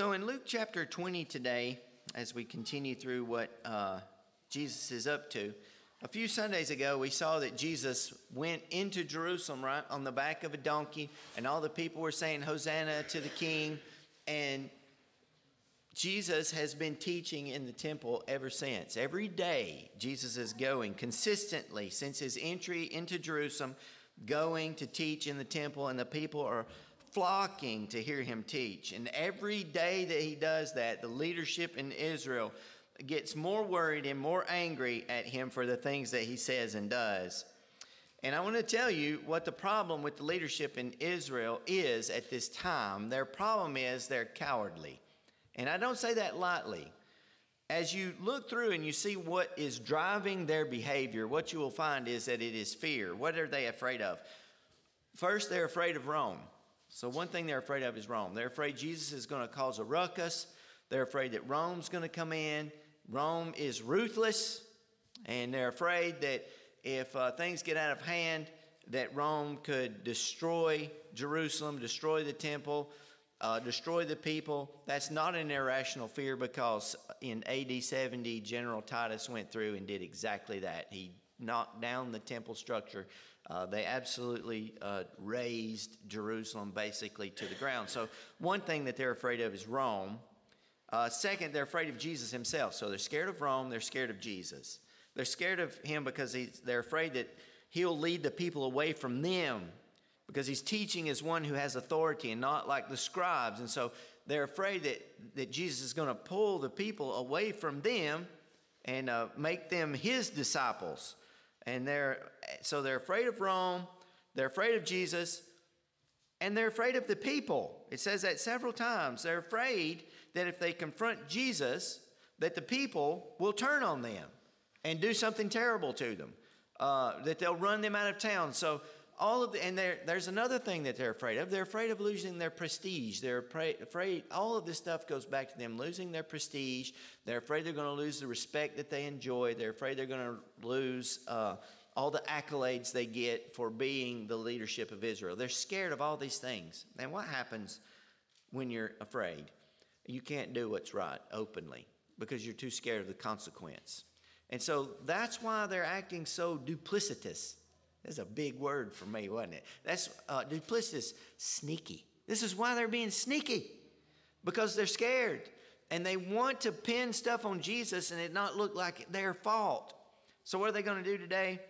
So in Luke chapter 20 today, as we continue through what uh, Jesus is up to, a few Sundays ago we saw that Jesus went into Jerusalem right on the back of a donkey, and all the people were saying, Hosanna to the King. And Jesus has been teaching in the temple ever since. Every day, Jesus is going consistently since his entry into Jerusalem, going to teach in the temple, and the people are flocking to hear him teach. And every day that he does that, the leadership in Israel gets more worried and more angry at him for the things that he says and does. And I want to tell you what the problem with the leadership in Israel is at this time. Their problem is they're cowardly. And I don't say that lightly. As you look through and you see what is driving their behavior, what you will find is that it is fear. What are they afraid of? First, they're afraid of Rome. So, one thing they're afraid of is Rome. They're afraid Jesus is going to cause a ruckus. They're afraid that Rome's going to come in. Rome is ruthless. And they're afraid that if uh, things get out of hand, that Rome could destroy Jerusalem, destroy the temple, uh, destroy the people. That's not an irrational fear because in AD 70, General Titus went through and did exactly that. He knocked down the temple structure. Uh, they absolutely uh, razed Jerusalem basically to the ground. So, one thing that they're afraid of is Rome. Uh, second, they're afraid of Jesus himself. So, they're scared of Rome, they're scared of Jesus. They're scared of him because they're afraid that he'll lead the people away from them because he's teaching as one who has authority and not like the scribes. And so they're afraid that, that Jesus is going to pull the people away from them and uh, make them his disciples. And they're so they're afraid of Rome, they're afraid of Jesus, and they're afraid of the people. It says that several times. They're afraid that if they confront Jesus, that the people will turn on them and do something terrible to them, uh, that they'll run them out of town. So all of the, and there, there's another thing that they're afraid of. They're afraid of losing their prestige. They're afraid, all of this stuff goes back to them losing their prestige. They're afraid they're going to lose the respect that they enjoy. They're afraid they're going to lose uh, all the accolades they get for being the leadership of Israel. They're scared of all these things. And what happens when you're afraid? You can't do what's right openly because you're too scared of the consequence. And so that's why they're acting so duplicitous that's a big word for me, wasn't it? That's uh, duplicitous, sneaky. This is why they're being sneaky because they're scared and they want to pin stuff on Jesus and it not look like their fault. So, what are they going to do today?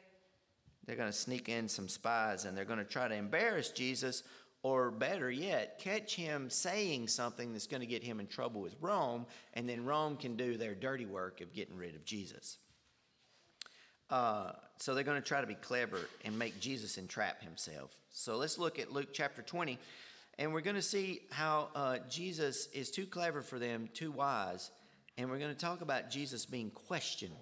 They're going to sneak in some spies and they're going to try to embarrass Jesus, or better yet, catch him saying something that's going to get him in trouble with Rome, and then Rome can do their dirty work of getting rid of Jesus. Uh, so they're going to try to be clever and make Jesus entrap himself. So let's look at Luke chapter 20, and we're going to see how uh, Jesus is too clever for them, too wise, and we're going to talk about Jesus being questioned.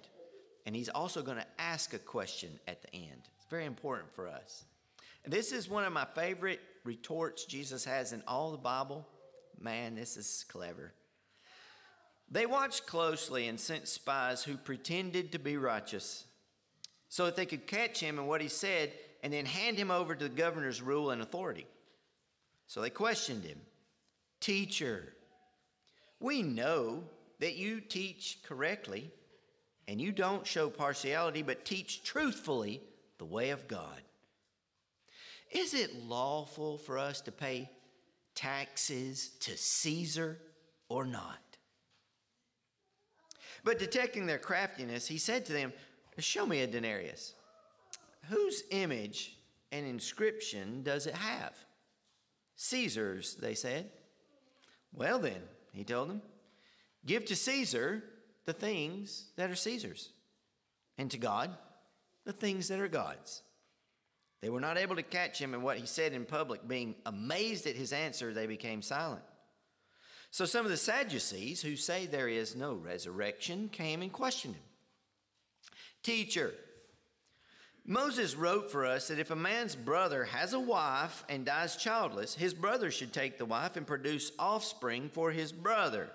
And he's also going to ask a question at the end. It's very important for us. And this is one of my favorite retorts Jesus has in all the Bible. Man, this is clever. They watched closely and sent spies who pretended to be righteous so that they could catch him in what he said and then hand him over to the governor's rule and authority. So they questioned him Teacher, we know that you teach correctly and you don't show partiality, but teach truthfully the way of God. Is it lawful for us to pay taxes to Caesar or not? But detecting their craftiness, he said to them, Show me a denarius. Whose image and inscription does it have? Caesar's, they said. Well, then, he told them, give to Caesar the things that are Caesar's, and to God the things that are God's. They were not able to catch him in what he said in public. Being amazed at his answer, they became silent. So some of the Sadducees, who say there is no resurrection, came and questioned him. Teacher, Moses wrote for us that if a man's brother has a wife and dies childless, his brother should take the wife and produce offspring for his brother.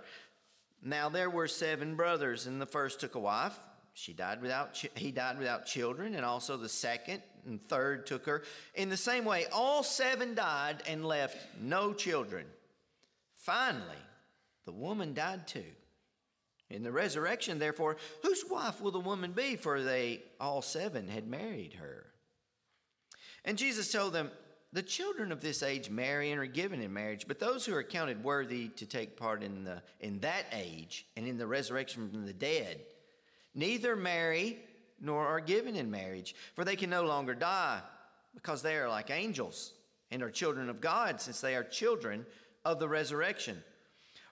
Now there were seven brothers, and the first took a wife. She died without he died without children, and also the second and third took her. In the same way, all seven died and left no children. Finally, The woman died too. In the resurrection, therefore, whose wife will the woman be? For they all seven had married her. And Jesus told them, The children of this age marry and are given in marriage, but those who are counted worthy to take part in, the, in that age and in the resurrection from the dead neither marry nor are given in marriage, for they can no longer die, because they are like angels and are children of God, since they are children of the resurrection.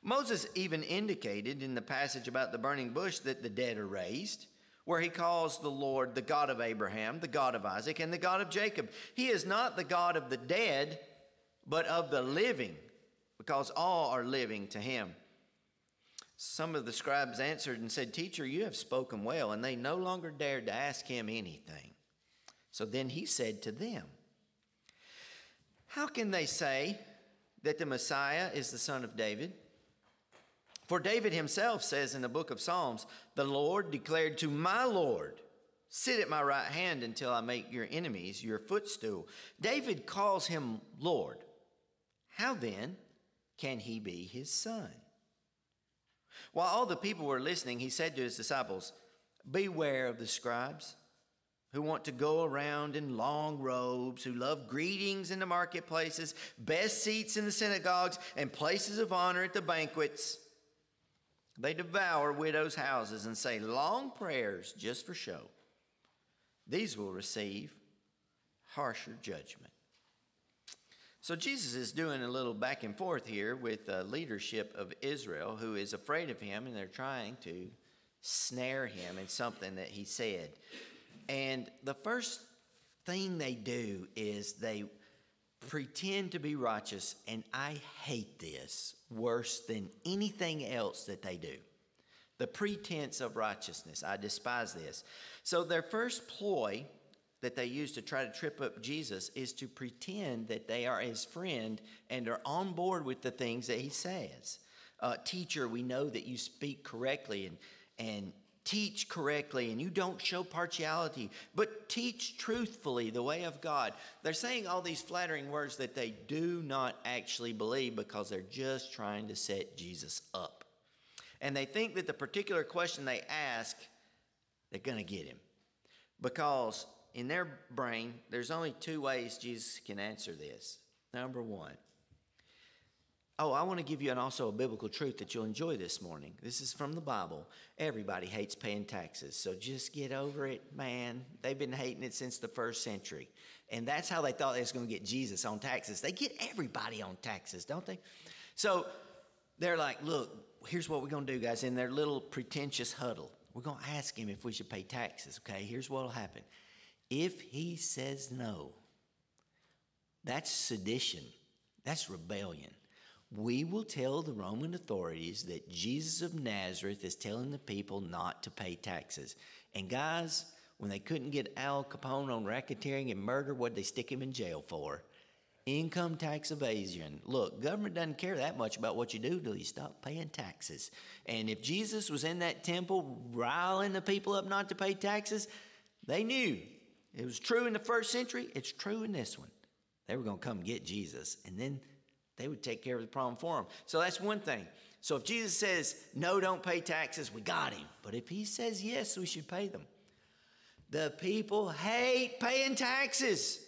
Moses even indicated in the passage about the burning bush that the dead are raised, where he calls the Lord the God of Abraham, the God of Isaac, and the God of Jacob. He is not the God of the dead, but of the living, because all are living to him. Some of the scribes answered and said, Teacher, you have spoken well. And they no longer dared to ask him anything. So then he said to them, How can they say that the Messiah is the son of David? For David himself says in the book of Psalms, The Lord declared to my Lord, Sit at my right hand until I make your enemies your footstool. David calls him Lord. How then can he be his son? While all the people were listening, he said to his disciples, Beware of the scribes who want to go around in long robes, who love greetings in the marketplaces, best seats in the synagogues, and places of honor at the banquets. They devour widows' houses and say long prayers just for show. These will receive harsher judgment. So Jesus is doing a little back and forth here with the leadership of Israel who is afraid of him and they're trying to snare him in something that he said. And the first thing they do is they pretend to be righteous, and I hate this worse than anything else that they do. The pretense of righteousness. I despise this. So, their first ploy that they use to try to trip up Jesus is to pretend that they are his friend and are on board with the things that he says. Uh, teacher, we know that you speak correctly and, and teach correctly and you don't show partiality, but teach truthfully the way of God. They're saying all these flattering words that they do not actually believe because they're just trying to set Jesus up. And they think that the particular question they ask, they're going to get him. Because in their brain, there's only two ways Jesus can answer this. Number one, oh, I want to give you an, also a biblical truth that you'll enjoy this morning. This is from the Bible. Everybody hates paying taxes, so just get over it, man. They've been hating it since the first century. And that's how they thought they was going to get Jesus on taxes. They get everybody on taxes, don't they? So they're like, look, here's what we're going to do, guys. In their little pretentious huddle, we're going to ask him if we should pay taxes, okay? Here's what will happen. If he says no, that's sedition, that's rebellion. We will tell the Roman authorities that Jesus of Nazareth is telling the people not to pay taxes. And guys, when they couldn't get Al Capone on racketeering and murder, what'd they stick him in jail for? Income tax evasion. Look, government doesn't care that much about what you do till you stop paying taxes. And if Jesus was in that temple riling the people up not to pay taxes, they knew it was true in the first century, it's true in this one. They were going to come get Jesus, and then they would take care of the problem for him. So that's one thing. So if Jesus says, no, don't pay taxes, we got him. But if he says, yes, we should pay them. The people hate paying taxes.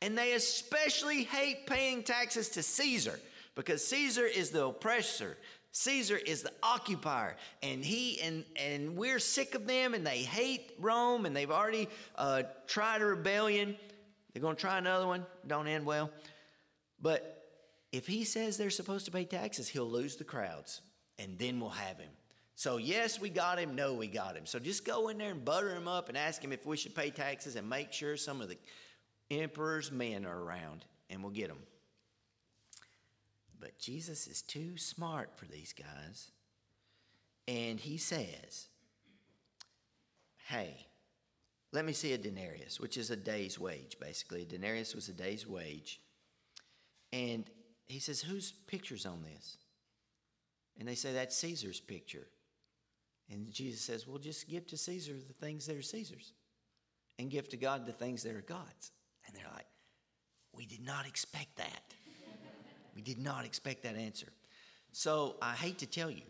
And they especially hate paying taxes to Caesar because Caesar is the oppressor. Caesar is the occupier, and he and and we're sick of them, and they hate Rome, and they've already uh, tried a rebellion. They're going to try another one. Don't end well. But if he says they're supposed to pay taxes, he'll lose the crowds, and then we'll have him. So yes, we got him. No, we got him. So just go in there and butter him up and ask him if we should pay taxes, and make sure some of the emperor's men are around, and we'll get him. But Jesus is too smart for these guys. And he says, Hey, let me see a denarius, which is a day's wage, basically. A denarius was a day's wage. And he says, Whose picture's on this? And they say, That's Caesar's picture. And Jesus says, Well, just give to Caesar the things that are Caesar's and give to God the things that are God's. And they're like, We did not expect that. We did not expect that answer. So I hate to tell you,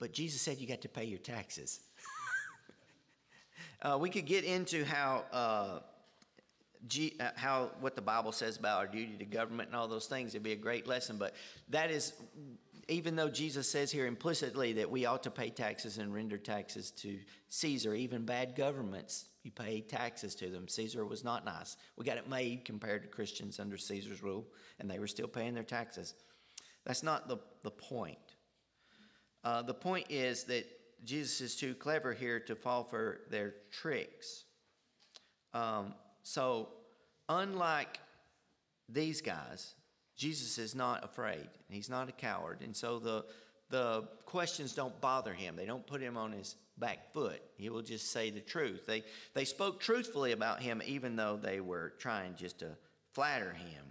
but Jesus said you got to pay your taxes. uh, we could get into how. Uh, G, uh, how what the Bible says about our duty to government and all those things. It'd be a great lesson, but that is, even though Jesus says here implicitly that we ought to pay taxes and render taxes to Caesar, even bad governments, you pay taxes to them. Caesar was not nice. We got it made compared to Christians under Caesar's rule, and they were still paying their taxes. That's not the, the point. Uh, the point is that Jesus is too clever here to fall for their tricks. Um, so, unlike these guys, Jesus is not afraid. He's not a coward. And so the, the questions don't bother him. They don't put him on his back foot. He will just say the truth. They, they spoke truthfully about him, even though they were trying just to flatter him.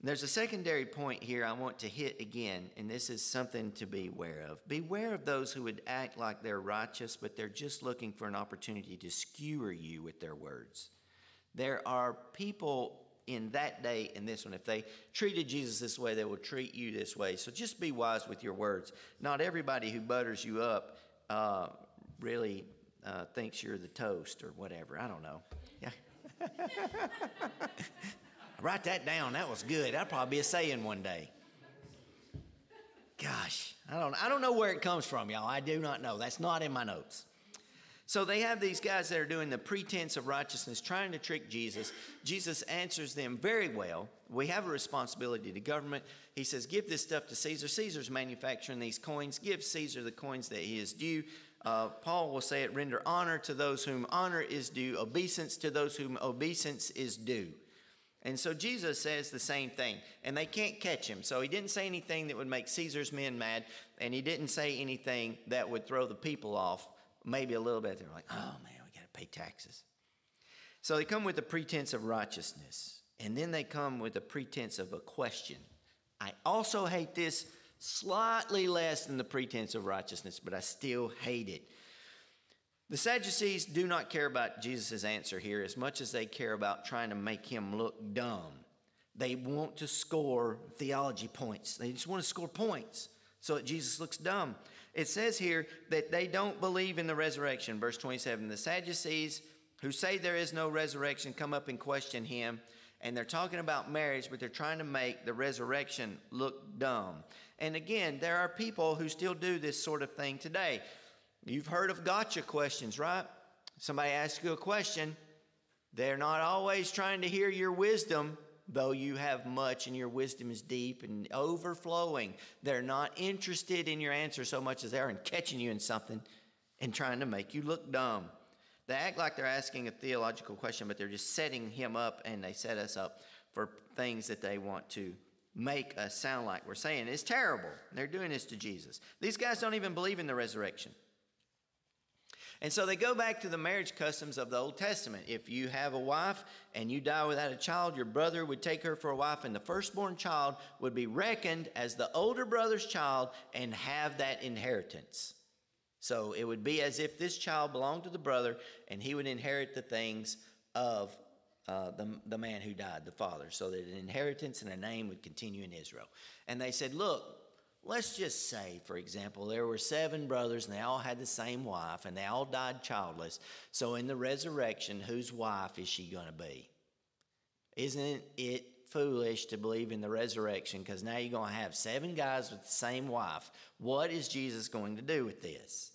There's a secondary point here I want to hit again, and this is something to be aware of. Beware of those who would act like they're righteous, but they're just looking for an opportunity to skewer you with their words. There are people in that day and this one. If they treated Jesus this way, they will treat you this way. So just be wise with your words. Not everybody who butters you up uh, really uh, thinks you're the toast or whatever. I don't know. Yeah. Write that down. That was good. That'll probably be a saying one day. Gosh, I don't, I don't know where it comes from, y'all. I do not know. That's not in my notes. So they have these guys that are doing the pretense of righteousness, trying to trick Jesus. Jesus answers them very well. We have a responsibility to government. He says, Give this stuff to Caesar. Caesar's manufacturing these coins. Give Caesar the coins that he is due. Uh, Paul will say it render honor to those whom honor is due, obeisance to those whom obeisance is due. And so Jesus says the same thing, and they can't catch him. So he didn't say anything that would make Caesar's men mad, and he didn't say anything that would throw the people off, maybe a little bit. They're like, oh man, we got to pay taxes. So they come with the pretense of righteousness, and then they come with the pretense of a question. I also hate this slightly less than the pretense of righteousness, but I still hate it. The Sadducees do not care about Jesus' answer here as much as they care about trying to make him look dumb. They want to score theology points, they just want to score points so that Jesus looks dumb. It says here that they don't believe in the resurrection. Verse 27 The Sadducees who say there is no resurrection come up and question him. And they're talking about marriage, but they're trying to make the resurrection look dumb. And again, there are people who still do this sort of thing today. You've heard of gotcha questions, right? Somebody asks you a question. They're not always trying to hear your wisdom, though you have much and your wisdom is deep and overflowing. They're not interested in your answer so much as they are in catching you in something and trying to make you look dumb. They act like they're asking a theological question, but they're just setting him up and they set us up for things that they want to make us sound like we're saying. It's terrible. They're doing this to Jesus. These guys don't even believe in the resurrection. And so they go back to the marriage customs of the Old Testament. If you have a wife and you die without a child, your brother would take her for a wife, and the firstborn child would be reckoned as the older brother's child and have that inheritance. So it would be as if this child belonged to the brother and he would inherit the things of uh, the, the man who died, the father, so that an inheritance and a name would continue in Israel. And they said, Look, Let's just say, for example, there were seven brothers and they all had the same wife and they all died childless. So in the resurrection, whose wife is she going to be? Isn't it foolish to believe in the resurrection because now you're going to have seven guys with the same wife? What is Jesus going to do with this?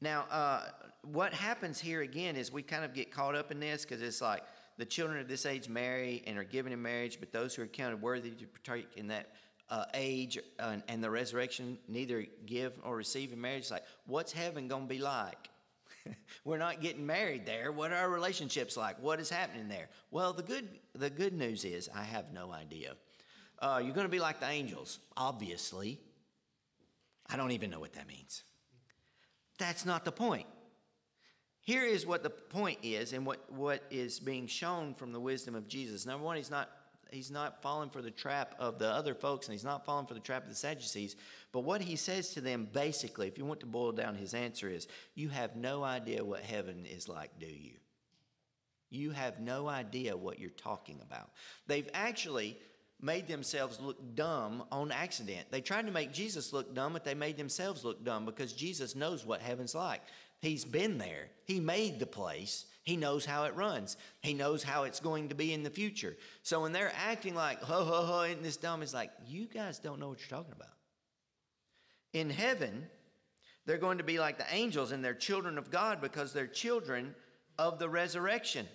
Now, uh, what happens here again is we kind of get caught up in this because it's like the children of this age marry and are given in marriage, but those who are counted worthy to partake in that uh, age and, and, the resurrection neither give or receive in marriage. It's like, what's heaven going to be like? We're not getting married there. What are our relationships like? What is happening there? Well, the good, the good news is I have no idea. Uh, you're going to be like the angels, obviously. I don't even know what that means. That's not the point. Here is what the point is and what, what is being shown from the wisdom of Jesus. Number one, he's not he's not falling for the trap of the other folks and he's not falling for the trap of the Sadducees. But what he says to them basically, if you want to boil down his answer, is you have no idea what heaven is like, do you? You have no idea what you're talking about. They've actually made themselves look dumb on accident. They tried to make Jesus look dumb, but they made themselves look dumb because Jesus knows what heaven's like. He's been there, He made the place. He knows how it runs. He knows how it's going to be in the future. So when they're acting like, ho, ho, ho, isn't this dumb? It's like, you guys don't know what you're talking about. In heaven, they're going to be like the angels and they're children of God because they're children of the resurrection.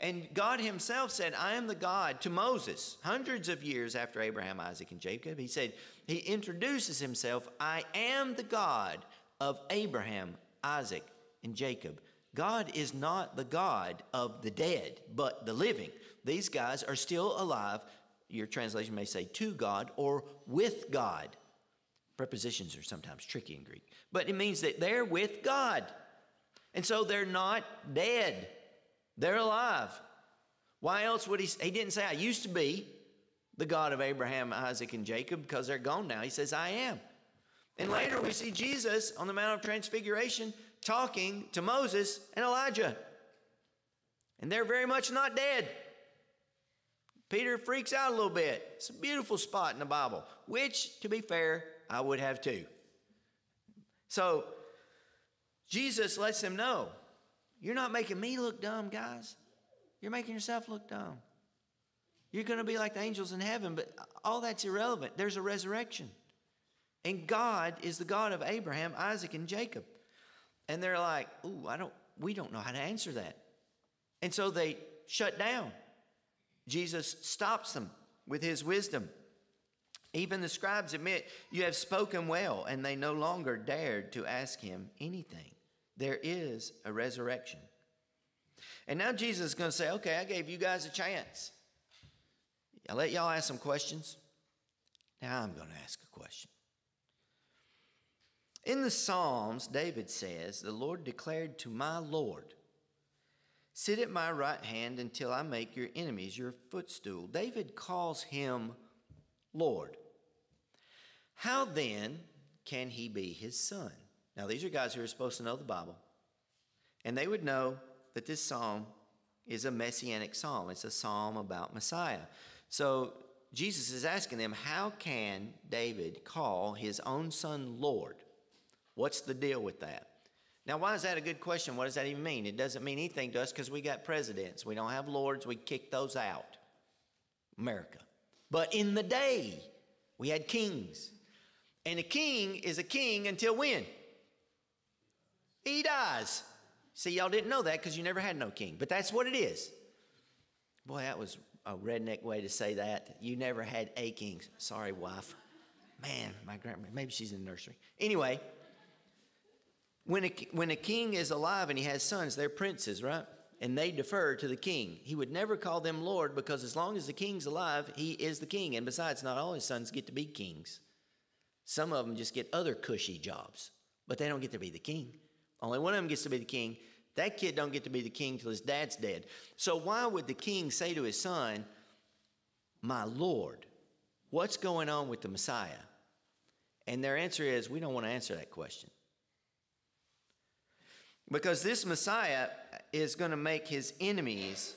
And God Himself said, I am the God to Moses, hundreds of years after Abraham, Isaac, and Jacob. He said, He introduces Himself, I am the God of Abraham, Isaac, and Jacob. God is not the God of the dead, but the living. These guys are still alive. Your translation may say to God or with God. Prepositions are sometimes tricky in Greek, but it means that they're with God. And so they're not dead, they're alive. Why else would he? He didn't say, I used to be the God of Abraham, Isaac, and Jacob because they're gone now. He says, I am. And later we see Jesus on the Mount of Transfiguration talking to Moses and Elijah. And they're very much not dead. Peter freaks out a little bit. It's a beautiful spot in the Bible, which, to be fair, I would have too. So, Jesus lets them know you're not making me look dumb, guys. You're making yourself look dumb. You're going to be like the angels in heaven, but all that's irrelevant. There's a resurrection. And God is the God of Abraham, Isaac, and Jacob. And they're like, ooh, I don't, we don't know how to answer that. And so they shut down. Jesus stops them with his wisdom. Even the scribes admit, You have spoken well, and they no longer dared to ask him anything. There is a resurrection. And now Jesus is going to say, Okay, I gave you guys a chance. I let y'all ask some questions. Now I'm going to ask a question. In the Psalms, David says, The Lord declared to my Lord, Sit at my right hand until I make your enemies your footstool. David calls him Lord. How then can he be his son? Now, these are guys who are supposed to know the Bible, and they would know that this psalm is a messianic psalm. It's a psalm about Messiah. So, Jesus is asking them, How can David call his own son Lord? What's the deal with that? Now, why is that a good question? What does that even mean? It doesn't mean anything to us because we got presidents. We don't have lords. We kick those out. America. But in the day, we had kings. And a king is a king until when? He dies. See, y'all didn't know that because you never had no king. But that's what it is. Boy, that was a redneck way to say that. You never had a king. Sorry, wife. Man, my grandma, maybe she's in the nursery. Anyway, when a, when a king is alive and he has sons, they're princes, right? And they defer to the king. He would never call them Lord because as long as the king's alive, he is the king. And besides, not all his sons get to be kings. Some of them just get other cushy jobs, but they don't get to be the king. Only one of them gets to be the king. That kid don't get to be the king till his dad's dead. So why would the king say to his son, "My Lord"? What's going on with the Messiah? And their answer is, we don't want to answer that question. Because this Messiah is going to make his enemies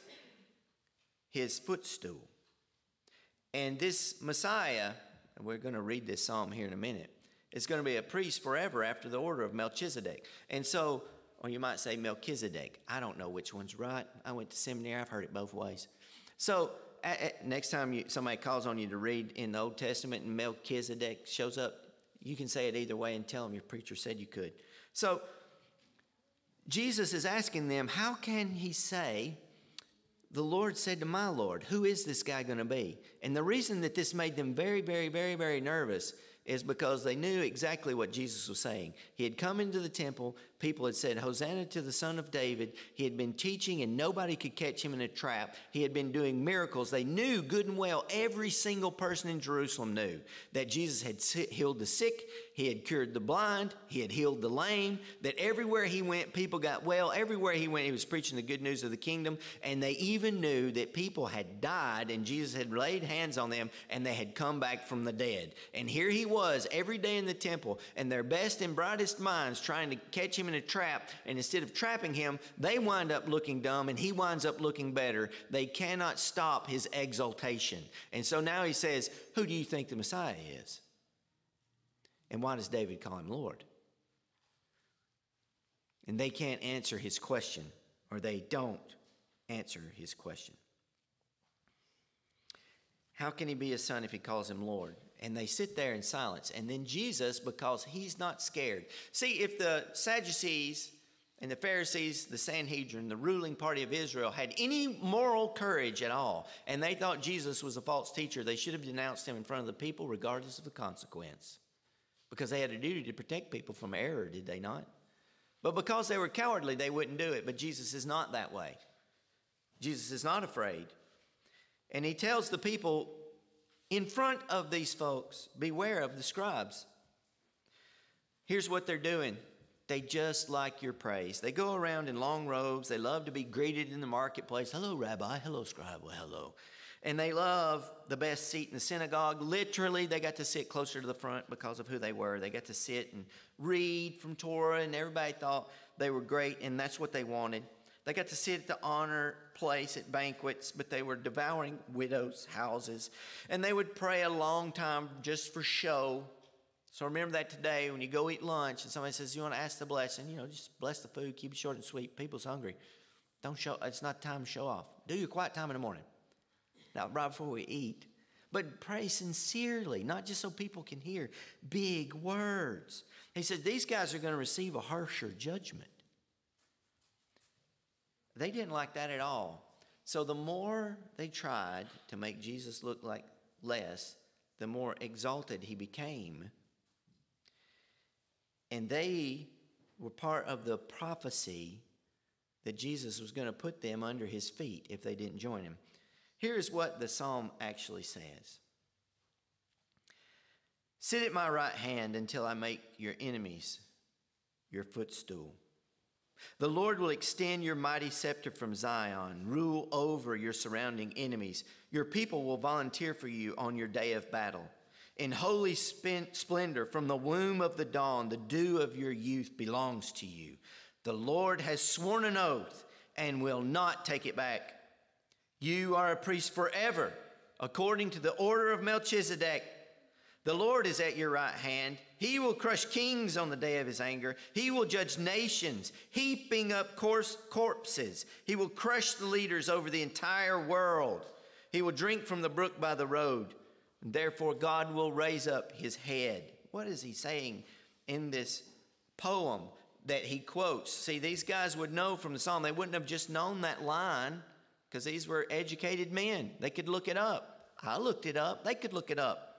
his footstool. And this Messiah, and we're going to read this psalm here in a minute, is going to be a priest forever after the order of Melchizedek. And so, or you might say Melchizedek. I don't know which one's right. I went to seminary, I've heard it both ways. So, next time you, somebody calls on you to read in the Old Testament and Melchizedek shows up, you can say it either way and tell them your preacher said you could. So, Jesus is asking them, how can he say, the Lord said to my Lord, Who is this guy going to be? And the reason that this made them very, very, very, very nervous is because they knew exactly what Jesus was saying. He had come into the temple, people had said, Hosanna to the Son of David. He had been teaching, and nobody could catch him in a trap. He had been doing miracles. They knew good and well, every single person in Jerusalem knew that Jesus had healed the sick, he had cured the blind, he had healed the lame, that everywhere he went, people got well. Everywhere he went, he was preaching the good news of the kingdom. And they even knew that people had died, and Jesus had laid hands on them, and they had come back from the dead. And here he was every day in the temple and their best and brightest minds trying to catch him in a trap. And instead of trapping him, they wind up looking dumb and he winds up looking better. They cannot stop his exaltation. And so now he says, Who do you think the Messiah is? And why does David call him Lord? And they can't answer his question, or they don't answer his question. How can he be a son if he calls him Lord? And they sit there in silence. And then Jesus, because he's not scared. See, if the Sadducees and the Pharisees, the Sanhedrin, the ruling party of Israel, had any moral courage at all, and they thought Jesus was a false teacher, they should have denounced him in front of the people, regardless of the consequence. Because they had a duty to protect people from error, did they not? But because they were cowardly, they wouldn't do it. But Jesus is not that way. Jesus is not afraid. And he tells the people in front of these folks beware of the scribes. Here's what they're doing they just like your praise. They go around in long robes. They love to be greeted in the marketplace. Hello, Rabbi. Hello, scribe. Well, hello. And they love the best seat in the synagogue. Literally, they got to sit closer to the front because of who they were. They got to sit and read from Torah, and everybody thought they were great, and that's what they wanted. They got to sit at the honor place at banquets, but they were devouring widows' houses. And they would pray a long time just for show. So remember that today when you go eat lunch and somebody says, You want to ask the blessing, you know, just bless the food, keep it short and sweet. People's hungry. Don't show, it's not time to show off. Do your quiet time in the morning. Now, right before we eat. But pray sincerely, not just so people can hear big words. He said, These guys are going to receive a harsher judgment. They didn't like that at all. So the more they tried to make Jesus look like less, the more exalted he became. And they were part of the prophecy that Jesus was going to put them under his feet if they didn't join him. Here's what the psalm actually says Sit at my right hand until I make your enemies your footstool. The Lord will extend your mighty scepter from Zion, rule over your surrounding enemies. Your people will volunteer for you on your day of battle. In holy splendor, from the womb of the dawn, the dew of your youth belongs to you. The Lord has sworn an oath and will not take it back. You are a priest forever, according to the order of Melchizedek. The Lord is at your right hand. He will crush kings on the day of his anger. He will judge nations, heaping up corpses. He will crush the leaders over the entire world. He will drink from the brook by the road. And therefore, God will raise up his head. What is he saying in this poem that he quotes? See, these guys would know from the psalm. They wouldn't have just known that line because these were educated men. They could look it up. I looked it up. They could look it up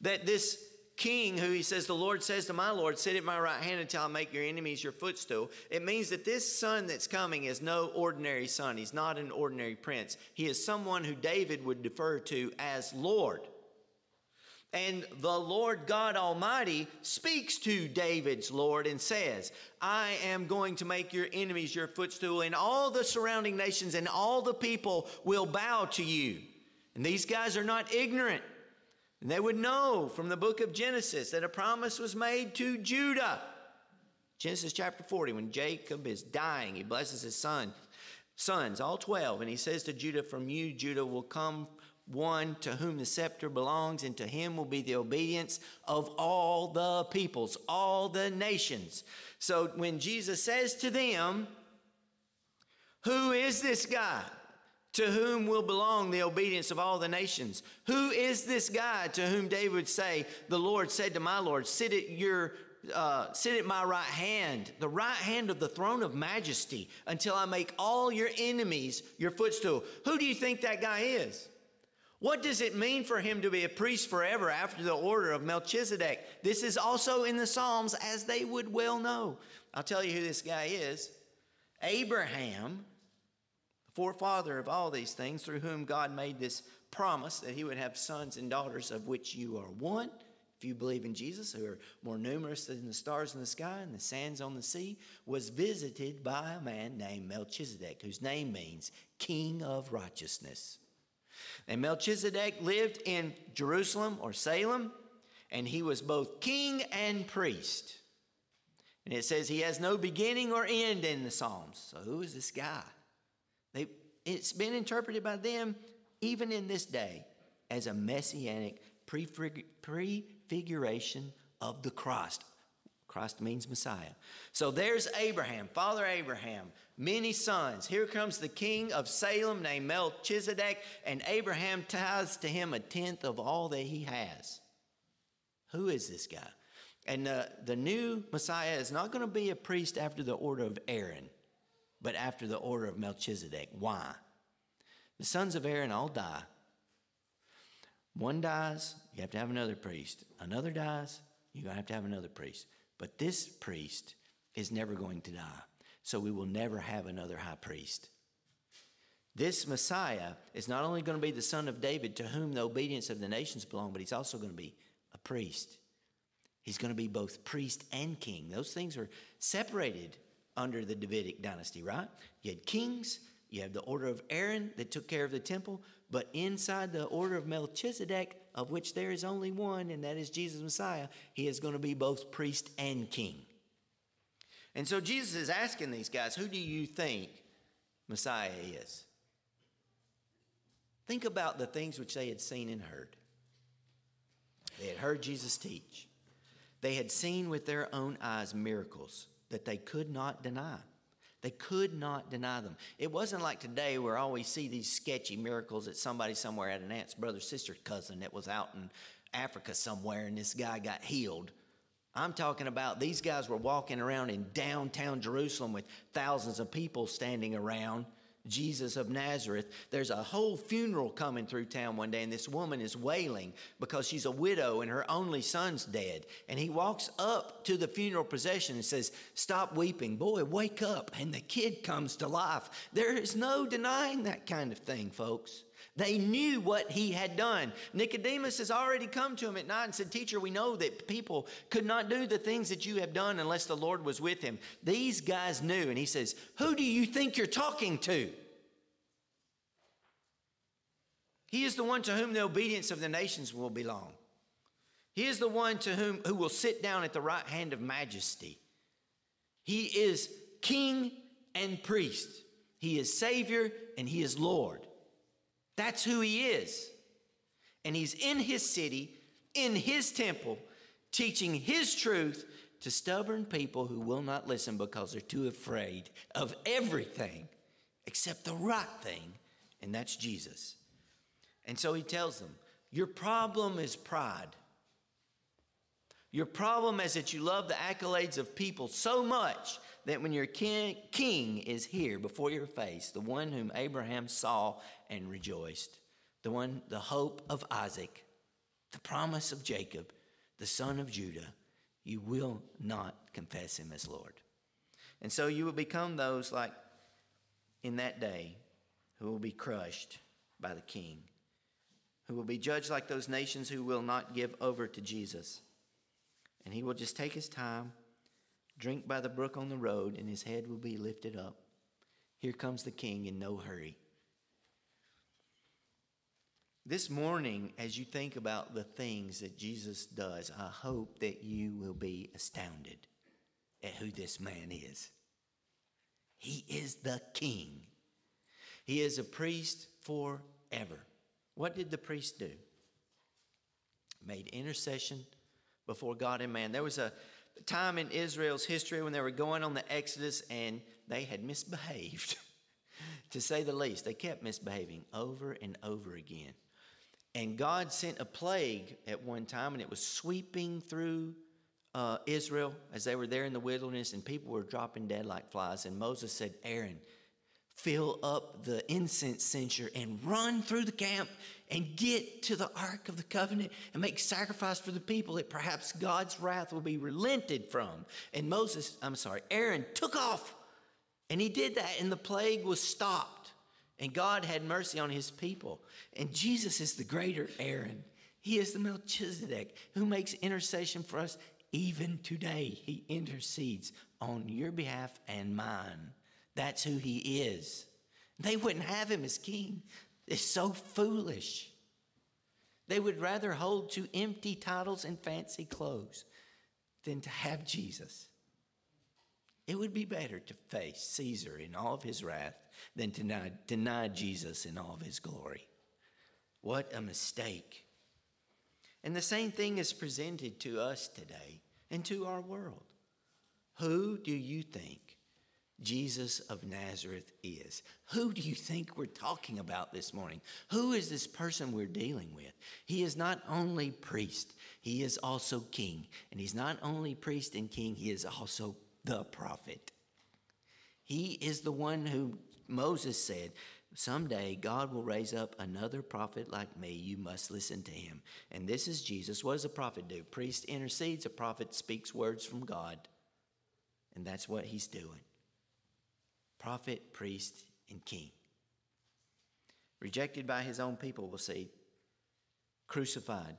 that this king who he says, The Lord says to my Lord, Sit at my right hand until I make your enemies your footstool. It means that this son that's coming is no ordinary son. He's not an ordinary prince. He is someone who David would defer to as Lord. And the Lord God Almighty speaks to David's Lord and says, I am going to make your enemies your footstool, and all the surrounding nations and all the people will bow to you. And these guys are not ignorant. And they would know from the book of Genesis that a promise was made to Judah. Genesis chapter 40, when Jacob is dying, he blesses his son, sons, all 12, and he says to Judah, From you, Judah, will come one to whom the scepter belongs, and to him will be the obedience of all the peoples, all the nations. So when Jesus says to them, Who is this guy? To whom will belong the obedience of all the nations. Who is this guy to whom David would say, The Lord said to my Lord, Sit at your uh, sit at my right hand, the right hand of the throne of majesty, until I make all your enemies your footstool. Who do you think that guy is? What does it mean for him to be a priest forever after the order of Melchizedek? This is also in the Psalms, as they would well know. I'll tell you who this guy is Abraham forefather of all these things, through whom God made this promise that he would have sons and daughters, of which you are one. If you believe in Jesus, who are more numerous than the stars in the sky and the sands on the sea, was visited by a man named Melchizedek, whose name means King of Righteousness. And Melchizedek lived in Jerusalem or Salem, and he was both king and priest. And it says he has no beginning or end in the Psalms. So who is this guy? They, it's been interpreted by them, even in this day, as a messianic prefiguration of the Christ. Christ means Messiah. So there's Abraham, Father Abraham, many sons. Here comes the king of Salem named Melchizedek, and Abraham tithes to him a tenth of all that he has. Who is this guy? And uh, the new Messiah is not going to be a priest after the order of Aaron, but after the order of Melchizedek. Why? The sons of Aaron all die. One dies, you have to have another priest. Another dies, you're going to have to have another priest. But this priest is never going to die. So we will never have another high priest. This Messiah is not only going to be the son of David to whom the obedience of the nations belong, but he's also going to be a priest. He's going to be both priest and king. Those things are separated under the Davidic dynasty, right? You had kings, you have the order of Aaron that took care of the temple, but inside the order of Melchizedek, of which there is only one, and that is Jesus Messiah, he is going to be both priest and king. And so Jesus is asking these guys, who do you think Messiah is? Think about the things which they had seen and heard. They had heard Jesus teach. They had seen with their own eyes miracles that they could not deny. They could not deny them. It wasn't like today where all we see these sketchy miracles that somebody somewhere had an aunt's brother, sister, cousin that was out in Africa somewhere and this guy got healed. I'm talking about these guys were walking around in downtown Jerusalem with thousands of people standing around Jesus of Nazareth. There's a whole funeral coming through town one day, and this woman is wailing because she's a widow and her only son's dead. And he walks up to the funeral procession and says, Stop weeping. Boy, wake up. And the kid comes to life. There is no denying that kind of thing, folks. They knew what he had done. Nicodemus has already come to him at night and said, Teacher, we know that people could not do the things that you have done unless the Lord was with him. These guys knew. And he says, Who do you think you're talking to? He is the one to whom the obedience of the nations will belong. He is the one to whom who will sit down at the right hand of majesty. He is king and priest. He is savior and he is lord. That's who he is. And he's in his city, in his temple, teaching his truth to stubborn people who will not listen because they're too afraid of everything except the right thing, and that's Jesus. And so he tells them, Your problem is pride. Your problem is that you love the accolades of people so much that when your king, is here before your face, the one whom Abraham saw and rejoiced, the one, the hope of Isaac, the promise of Jacob, the son of Judah, you will not confess him as Lord. And so you will become those like in that day who will be crushed by the king, who will be judged like those nations who will not give over to Jesus. And he will just take his time drink by the brook on the road, and his head will be lifted up. Here comes the king in no hurry. This morning, as you think about the things that Jesus does, I hope that you will be astounded at who this man is. He is the king, he is a priest forever. What did the priest do? Made intercession before God and man. There was a time in Israel's history when they were going on the Exodus and they had misbehaved, to say the least. They kept misbehaving over and over again. And God sent a plague at one time, and it was sweeping through uh, Israel as they were there in the wilderness, and people were dropping dead like flies. And Moses said, Aaron, fill up the incense censer and run through the camp and get to the Ark of the Covenant and make sacrifice for the people that perhaps God's wrath will be relented from. And Moses, I'm sorry, Aaron took off and he did that, and the plague was stopped. And God had mercy on his people. And Jesus is the greater Aaron. He is the Melchizedek who makes intercession for us even today. He intercedes on your behalf and mine. That's who he is. They wouldn't have him as king. It's so foolish. They would rather hold to empty titles and fancy clothes than to have Jesus. It would be better to face Caesar in all of his wrath than to deny, deny Jesus in all of his glory. What a mistake. And the same thing is presented to us today and to our world. Who do you think Jesus of Nazareth is? Who do you think we're talking about this morning? Who is this person we're dealing with? He is not only priest, he is also king. And he's not only priest and king, he is also the prophet. He is the one who Moses said, Someday God will raise up another prophet like me. You must listen to him. And this is Jesus. What does a prophet do? Priest intercedes, a prophet speaks words from God. And that's what he's doing prophet, priest, and king. Rejected by his own people, we'll see. Crucified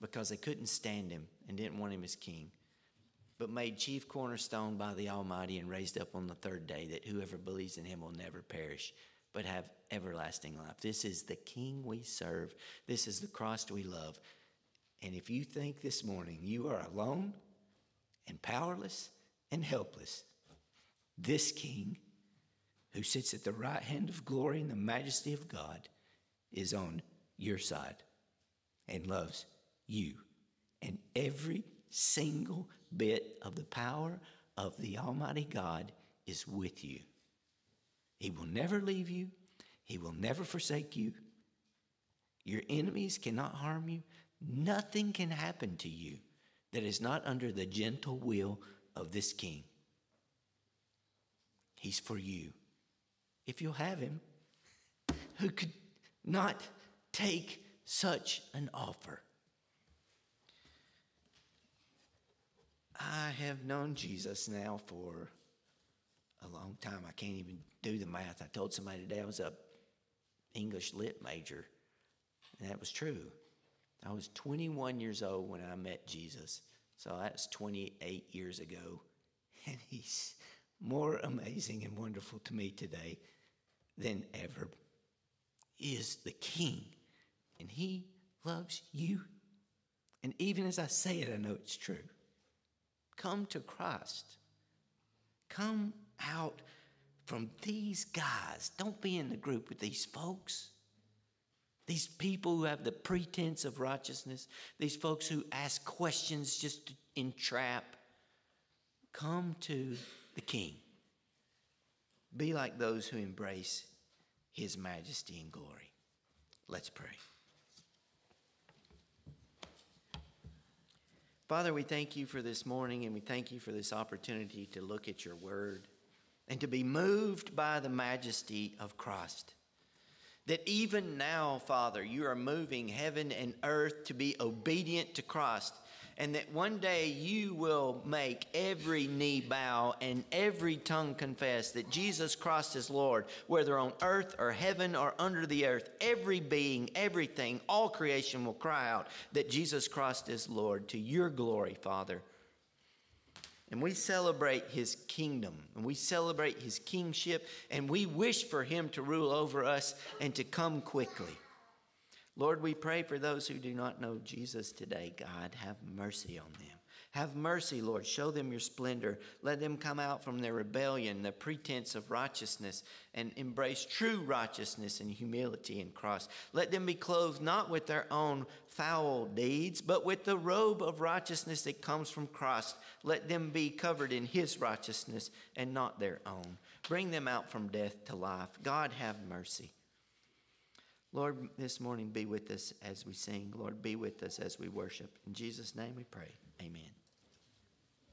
because they couldn't stand him and didn't want him as king. But made chief cornerstone by the Almighty and raised up on the third day, that whoever believes in him will never perish, but have everlasting life. This is the King we serve. This is the Christ we love. And if you think this morning you are alone and powerless and helpless, this King who sits at the right hand of glory in the majesty of God is on your side and loves you. And every single bit of the power of the Almighty God is with you. He will never leave you, He will never forsake you. Your enemies cannot harm you. Nothing can happen to you that is not under the gentle will of this King. He's for you if you'll have him, who could not take such an offer. I have known Jesus now for a long time. I can't even do the math. I told somebody today I was a English lit major, and that was true. I was 21 years old when I met Jesus, so that's 28 years ago, and he's more amazing and wonderful to me today than ever is the King, and He loves you. And even as I say it, I know it's true. Come to Christ. Come out from these guys. Don't be in the group with these folks. These people who have the pretense of righteousness, these folks who ask questions just to entrap. Come to the King. Be like those who embrace his majesty and glory. Let's pray. Father, we thank you for this morning and we thank you for this opportunity to look at your word and to be moved by the majesty of Christ. That even now, Father, you are moving heaven and earth to be obedient to Christ and that one day you will make every knee bow and every tongue confess that Jesus Christ is Lord, whether on earth or heaven or under the earth. Every being, everything, all creation will cry out that Jesus Christ is Lord to your glory, Father. And we celebrate his kingdom and we celebrate his kingship and we wish for him to rule over us and to come quickly. Lord, we pray for those who do not know Jesus today. God, have mercy on them. Have mercy, Lord. Show them your splendor. Let them come out from their rebellion, the pretense of righteousness, and embrace true righteousness and humility in Christ. Let them be clothed not with their own foul deeds, but with the robe of righteousness that comes from Christ. Let them be covered in his righteousness and not their own. Bring them out from death to life. God, have mercy. Lord, this morning be with us as we sing. Lord, be with us as we worship. In Jesus' name we pray. Amen.